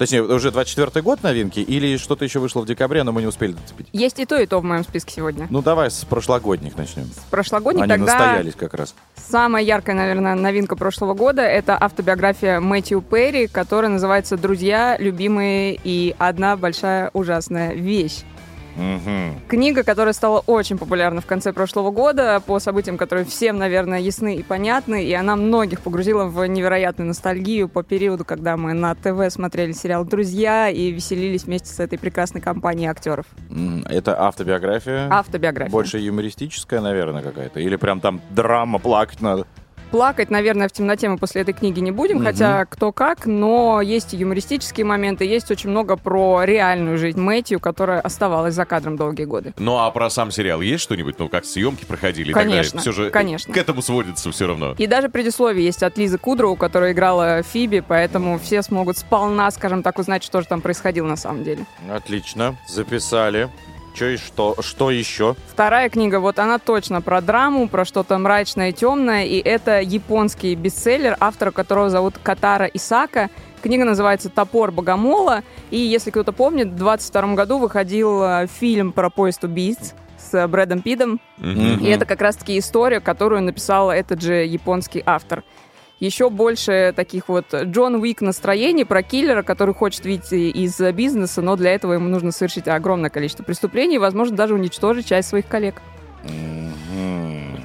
Точнее, уже 24 год новинки или что-то еще вышло в декабре, но мы не успели зацепить? Есть и то, и то в моем списке сегодня. Ну, давай с прошлогодних начнем. Прошлогодний Они тогда настоялись как раз. самая яркая, наверное, новинка прошлого года — это автобиография Мэтью Перри, которая называется «Друзья, любимые и одна большая ужасная вещь». Мгм. Книга, которая стала очень популярна в конце прошлого года по событиям, которые всем, наверное, ясны и понятны, и она многих погрузила в невероятную ностальгию по периоду, когда мы на ТВ смотрели сериал «Друзья» и веселились вместе с этой прекрасной компанией актеров. Это автобиография? Автобиография. Больше юмористическая, наверное, какая-то? Или прям там драма, плакать надо? Плакать, наверное, в темноте мы после этой книги не будем, Мгм. хотя кто как, но есть и юмористические моменты, есть очень много про реальную жизнь Мэтью, которая оставалась за кадром долгие годы. Ну а про сам сериал есть что-нибудь? Ну, как съемки проходили и так Конечно, далее? Все же конечно. к этому сводится все равно. И даже предисловие есть от Лизы Кудроу, которая играла Фиби, поэтому все смогут сполна, скажем так, узнать, что же там происходило на самом деле. Отлично, записали. Что и что? Что еще? Вторая книга, вот она точно про драму, про что-то мрачное и темное, и это японский бестселлер, автора которого зовут Катара Исака. Книга называется «Топор Богомола», и если кто-то помнит, в 22 году выходил э, фильм про поезд убийц с Брэдом Питом, Мгм. и это как раз-таки история, которую написал этот же японский автор. Еще больше таких вот Джон Уик настроений про киллера, который хочет выйти из бизнеса, но для этого ему нужно совершить огромное количество преступлений и, возможно, даже уничтожить часть своих коллег.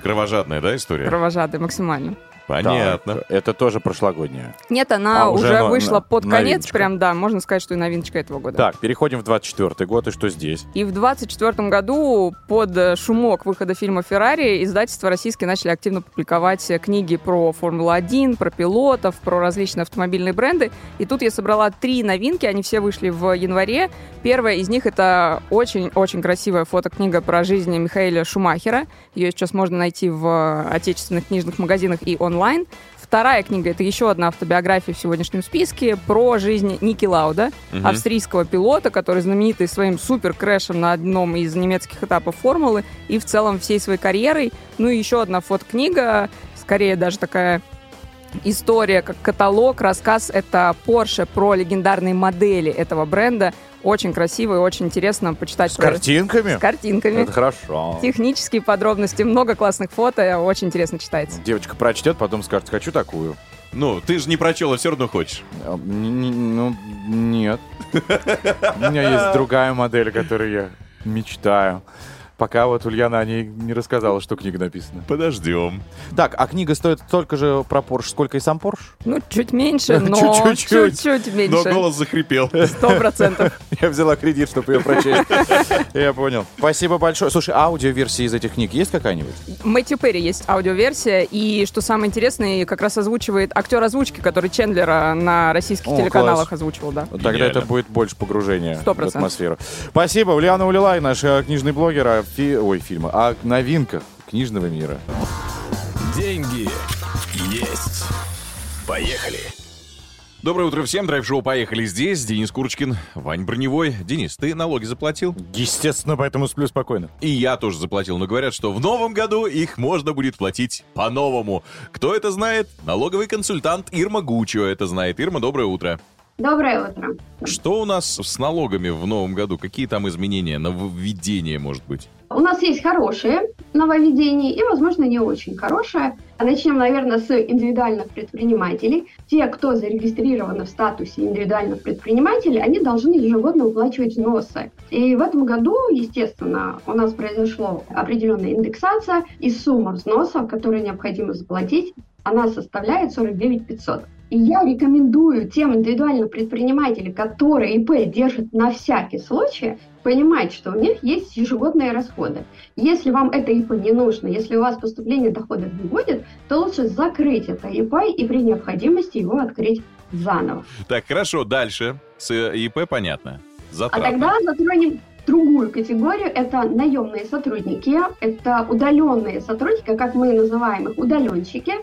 Кровожадная, да, история? Кровожадые максимально. Понятно. Так, это тоже прошлогодняя. Нет, она А, уже уже, но- вышла на- под конец, новиночка. прям, да, можно сказать, что и новиночка этого года. Так, переходим в 24 год, и что здесь? И в 24 году под шумок выхода фильма «Феррари» издательства российские начали активно публиковать книги про Формулу-1, про пилотов, про различные автомобильные бренды. И тут я собрала три новинки, они все вышли в январе. Первая из них — это очень-очень красивая фотокнига про жизнь Михаэля Шумахера. Ее сейчас можно найти в э, отечественных книжных магазинах и онлайн. Вторая книга — это еще одна автобиография в сегодняшнем списке про жизнь Ники Лауда, Мгм. австрийского пилота, который знаменитый своим супер-крэшем на одном из немецких этапов формулы и в целом всей своей карьерой. Ну и еще одна фотокнига, скорее даже такая история, как каталог, рассказ. Это Porsche про легендарные модели этого бренда. Очень красиво и очень интересно почитать. С про- картинками? С картинками. Это хорошо. Технические подробности, много классных фото, очень интересно читается. Девочка прочтет, потом скажет, хочу такую. Ну, ты же не прочел, а все равно хочешь. Ну, нет. У меня есть другая модель, которую я мечтаю. Пока вот Ульяна о ней не рассказала, что книга написана. Подождем. Так, а книга стоит столько же про Порш, сколько и сам Порш? Ну, чуть меньше, но Чуть-чуть. чуть-чуть Но меньше. голос захрипел. Сто процентов. Я взяла кредит, чтобы ее прочесть. Я понял. Спасибо большое. Слушай, аудиоверсия из этих книг есть какая-нибудь? Мэтью Перри есть аудиоверсия, и что самое интересное, как раз озвучивает актер озвучки, который Чендлера на российских О, телеканалах класс. озвучивал, да. Тогда Гениально. это будет больше погружения Сто в процентов. атмосферу. Спасибо. Ульяна Улилай, наш э, книжный блогер, о фи- ой, фильмы, о новинках книжного мира. Деньги есть. Поехали. Доброе утро всем, драйв-шоу «Поехали» здесь. Денис Курочкин, Вань Броневой. Денис, ты налоги заплатил? Естественно, поэтому сплю спокойно. И я тоже заплатил, но говорят, что в новом году их можно будет платить по-новому. Кто это знает? Налоговый консультант Ирма Гучио это знает. Ирма, доброе утро. Доброе утро. Что у нас с налогами в новом году? Какие там изменения, нововведения, может быть? У нас есть хорошие нововведения и, возможно, не очень хорошие. Начнем, наверное, с индивидуальных предпринимателей. Те, кто зарегистрированы в статусе индивидуальных предпринимателей, они должны ежегодно уплачивать взносы. И в этом году, естественно, у нас произошла определенная индексация, и сумма взносов, которые необходимо заплатить, она составляет 49 500. И я рекомендую тем индивидуальным предпринимателям, которые ИП держат на всякий случай, понимать, что у них есть ежегодные расходы. Если вам это ИП не нужно, если у вас поступления доходов не будет, то лучше закрыть это ИП и при необходимости его открыть заново. Так, хорошо, дальше. С э, ИП понятно. А Затраты. тогда затронем другую категорию. Это наемные сотрудники, это удаленные сотрудники, как мы называем их, удаленщики.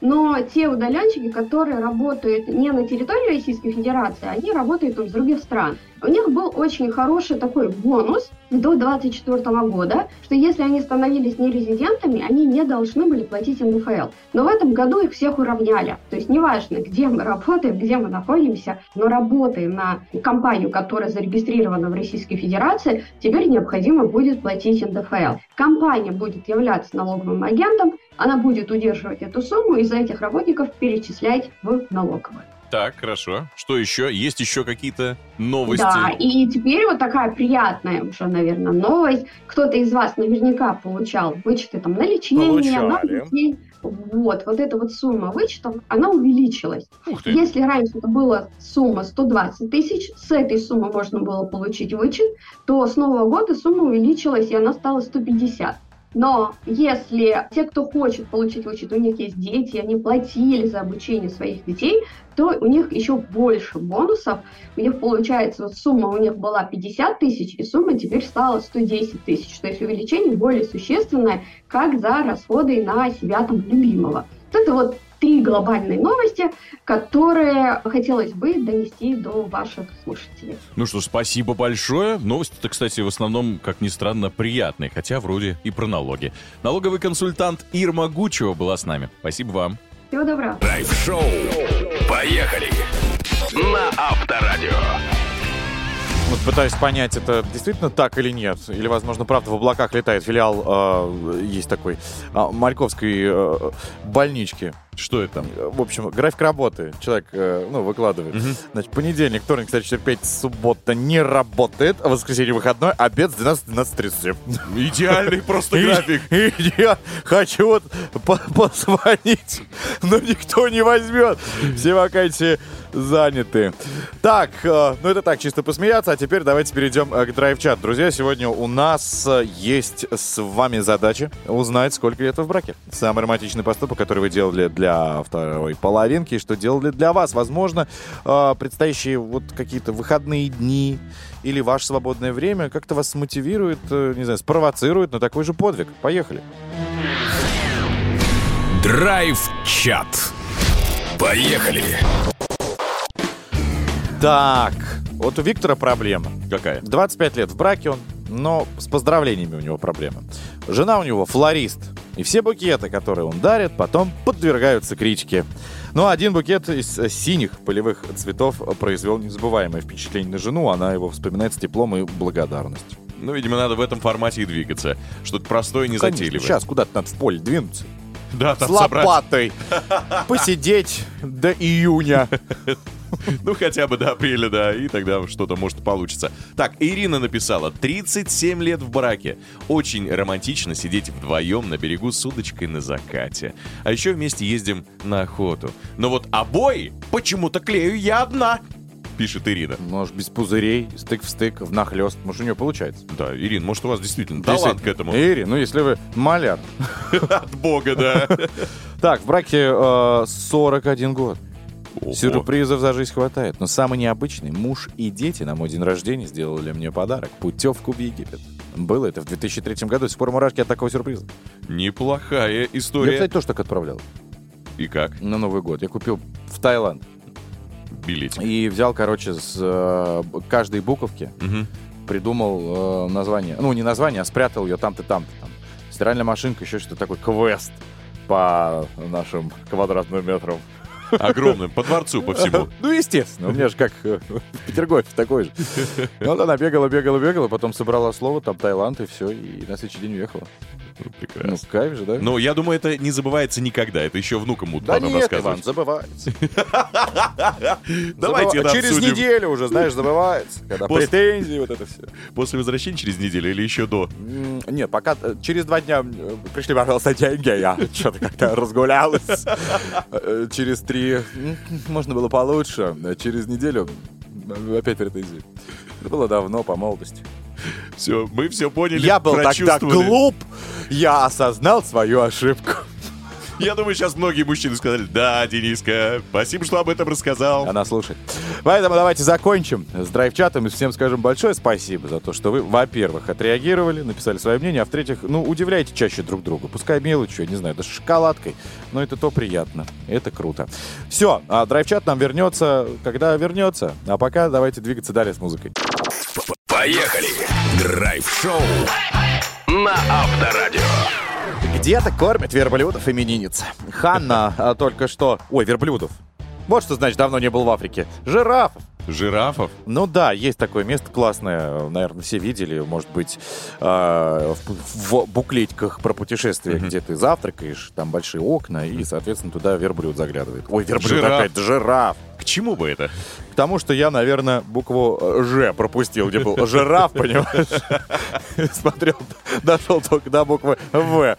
Но те удаленщики, которые работают не на территории Российской Федерации, они работают из других стран. У них был очень хороший такой бонус до 2024 года, что если они становились нерезидентами, они не должны были платить НДФЛ. Но в этом году их всех уравняли. То есть неважно, где мы работаем, где мы находимся, но работаем на компанию, которая зарегистрирована в Российской Федерации, теперь необходимо будет платить НДФЛ. Компания будет являться налоговым агентом, она будет удерживать эту сумму и за этих работников перечислять в налоговую. Так, хорошо. Что еще? Есть еще какие-то новости? Да, и теперь вот такая приятная уже, наверное, новость. Кто-то из вас наверняка получал вычеты там на лечение, на Получали. детей. Вот, вот эта вот сумма вычетов, она увеличилась. Ух ты. Если раньше это была сумма 120 тысяч, с этой суммы можно было получить вычет, то с нового года сумма увеличилась, и она стала 150. Но если те, кто хочет получить вычет, у них есть дети, они платили за обучение своих детей, то у них еще больше бонусов. У них получается, вот сумма у них была 50 тысяч, и сумма теперь стала 110 тысяч. То есть увеличение более существенное, как за расходы на себя там любимого. Вот это вот три глобальные новости, которые хотелось бы донести до ваших слушателей. Ну что, спасибо большое. Новости-то, кстати, в основном, как ни странно, приятные, хотя вроде и про налоги. Налоговый консультант Ирма Гучева была с нами. Спасибо вам. Всего доброго. Драйв-шоу. Поехали. На Авторадио. Вот пытаюсь понять, это действительно так или нет. Или, возможно, правда в облаках летает филиал, э, есть такой, э, Мальковской э, больнички. Что это там? В общем, график работы человек, э, ну, выкладывает. Значит, понедельник, вторник, среда, четверг, пятница, суббота не работает, а воскресенье выходной, обед с 12 до 12.30. Идеальный просто график. и я хочу вот по- позвонить, но никто не возьмет. Все вакансии заняты. Так, э, ну это так, чисто посмеяться. А теперь давайте перейдем э, к драйв-чат. Друзья, сегодня у нас э, есть с вами задача узнать, сколько лет вы в браке. Самый романтичный поступок, который вы делали для второй половинки, и что делали для вас. Возможно, э, предстоящие вот какие-то выходные дни или ваше свободное время как-то вас мотивирует, э, не знаю, спровоцирует на такой же подвиг. Поехали. Драйв-чат. Поехали. Так, вот у Виктора проблема. Какая? 25 лет в браке он, но с поздравлениями у него проблема. Жена у него флорист. И все букеты, которые он дарит, потом подвергаются критике. Но один букет из э, синих полевых цветов произвел незабываемое впечатление на жену. Она его вспоминает с теплом и благодарностью. Ну, видимо, надо в этом формате и двигаться. Что-то простое незатейливое. Сейчас куда-то надо в поле двинуться. Да, С там собрать. лопатой. Посидеть до июня. Ну, хотя бы до апреля, да, и тогда что-то может получится. Так, Ирина написала, 37 лет в браке. Очень романтично сидеть вдвоем на берегу с удочкой на закате. А еще вместе ездим на охоту. Но вот обои почему-то клею я одна, пишет Ирина. Может, без пузырей, стык в стык, в нахлест. Может, у нее получается. Да, Ирин, может, у вас действительно Да талант ладно. к этому. Ирин, ну если вы маляр. От бога, да. Так, в браке э, 41 год. Сюрпризов за жизнь хватает. Но самый необычный, муж и дети на мой день рождения сделали мне подарок. Путевку в Египет. Было это в 2003 году. С пор мурашки от такого сюрприза. Неплохая Я, история. кстати, тоже так отправлял. И как? На Новый год. Я купил в Таиланд. Билетик. И взял, короче, с э, каждой буковки Мгм. придумал э, название. Ну, не название, а спрятал ее там-то, там-то. Там. Стиральная машинка, еще что-то такой квест по нашим квадратным метрам. Огромным, по дворцу, по всему. Ну, естественно, у меня же как э, в Петергофе такой же. Ну, она бегала, бегала, бегала, потом собрала слово, там Таиланд, и все, и на следующий день уехала. Прекрасно. Ну, кайф же, да? Но я думаю, это не забывается никогда. Это еще внукам будут Да нет, Иван, рассказывать. забывается. Давайте Через неделю уже, знаешь, забывается. Когда претензии, вот это все. После возвращения через неделю или еще до? Нет, пока э, через два дня э, пришли, пожалуйста, деньги, я что-то как-то разгулялась. Через три м, можно было получше, через неделю опять претензии. Это было давно, по молодости. Все, мы все поняли, Я был тогда глуп, я осознал свою ошибку. Я думаю, сейчас многие мужчины сказали, да, Дениска, спасибо, что об этом рассказал. Она слушает. Поэтому давайте закончим с драйв-чатом и всем скажем большое спасибо за то, что вы, во-первых, отреагировали, написали свое мнение, а в-третьих, ну, удивляйте чаще друг друга. Пускай мелочью, я не знаю, даже шоколадкой, но это то приятно. Это круто. Все, а драйв-чат нам вернется, когда вернется. А пока давайте двигаться далее с музыкой. Поехали! Драйв-шоу на Авторадио. Где-то кормят верблюдов именинница. Ханна а, только что... Ой, верблюдов. Вот что значит, давно не был в Африке. Жирафов. Жирафов? Ну да, есть такое место классное, наверное, все видели, может быть, э, в, в буклетиках про путешествия, где ты завтракаешь, там большие окна, и, соответственно, туда верблюд заглядывает. Ой, верблюд Жираф. опять, жираф. К чему бы это? К тому, что я, наверное, букву «Ж» пропустил, где был жираф, понимаешь? Смотрел, дошел только до буквы «В».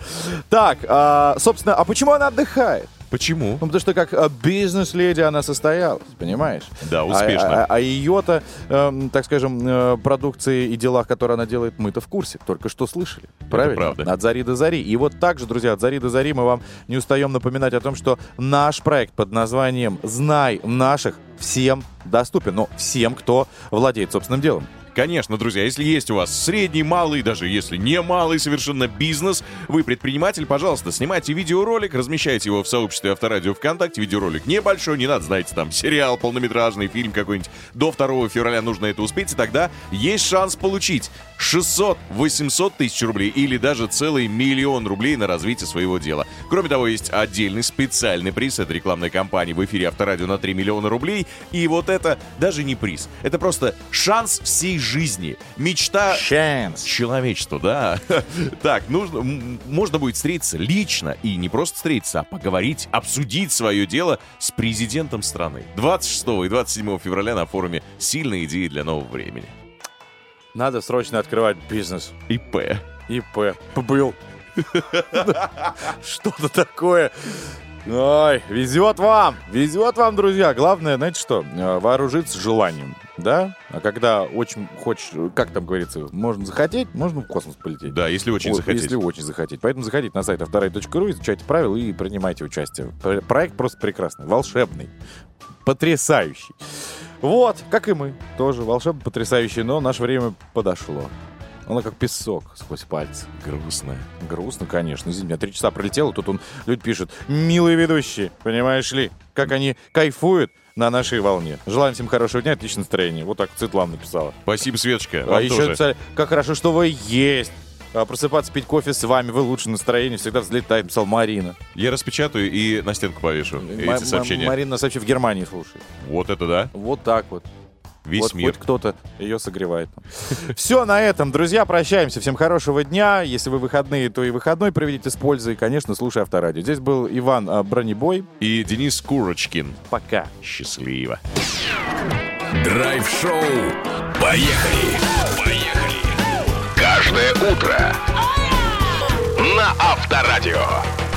Так, а, собственно, а почему она отдыхает? Почему? Ну, потому что как э, бизнес-леди она состоялась, понимаешь? Да, успешно. А, а- а ее-то, эм, так скажем, э, продукции и делах, которые она делает, мы-то в курсе. Только что слышали. Правильно? правда. От зари до зари. И вот так же, друзья, от зари до зари мы вам не устаем напоминать о том, что наш проект под названием «Знай наших» всем доступен. Но всем, кто владеет собственным делом. Конечно, друзья, если есть у вас средний, малый, даже если не малый совершенно бизнес, вы предприниматель, пожалуйста, снимайте видеоролик, размещайте его в сообществе Авторадио ВКонтакте. Видеоролик небольшой, не надо, знаете, там сериал, полнометражный фильм какой-нибудь. До 2 февраля нужно это успеть, и тогда есть шанс получить 600-800 тысяч рублей или даже целый миллион рублей на развитие своего дела. Кроме того, есть отдельный специальный приз от рекламной кампании в эфире Авторадио на 3 миллиона рублей. И вот это даже не приз. Это просто шанс всей жизни. Мечта человечества, да. Так, нужно, можно будет встретиться лично и не просто встретиться, а поговорить, обсудить свое дело с президентом страны. 26 и 27 февраля на форуме «Сильные идеи для нового времени». Надо срочно открывать бизнес. ИП. ИП. Был. Что-то такое. Ой, везет вам, везет вам, друзья. Главное, знаете что, э, вооружиться желанием, да? А когда очень хочешь, как там говорится, можно захотеть, можно в космос полететь. Да, если очень Вот, захотеть. Если очень захотеть. Поэтому заходите на сайт авторай.ру, изучайте правила и принимайте участие. Проект просто прекрасный, волшебный, потрясающий. Вот, как и мы, тоже волшебно потрясающий, но наше время подошло. Оно как песок сквозь пальцы. Грустно. Грустно, конечно. Извини, у меня три часа пролетело, тут он, люди пишут, милые ведущие, понимаешь ли, как они кайфуют на нашей волне. Желаем всем хорошего дня, отличного настроения. Вот так Светлана написала. Спасибо, Светочка. А Вам еще тоже. написали, как хорошо, что вы есть. А Просыпаться, пить кофе с вами, вы лучше настроение, всегда взлетает, писал Марина. Я распечатаю и на стенку повешу М- эти М- сообщения. Марина нас вообще в Германии слушает. Вот это да. Вот так вот. Весь вот мир. хоть кто-то ее согревает. Все на этом, друзья, прощаемся. Всем хорошего дня. Если вы выходные, то и выходной проведите с пользой. И, конечно, слушай Авторадио. Здесь был Иван а, Бронебой. И Денис Курочкин. Пока. Счастливо. Драйв-шоу. Поехали! Поехали! Каждое утро на Авторадио.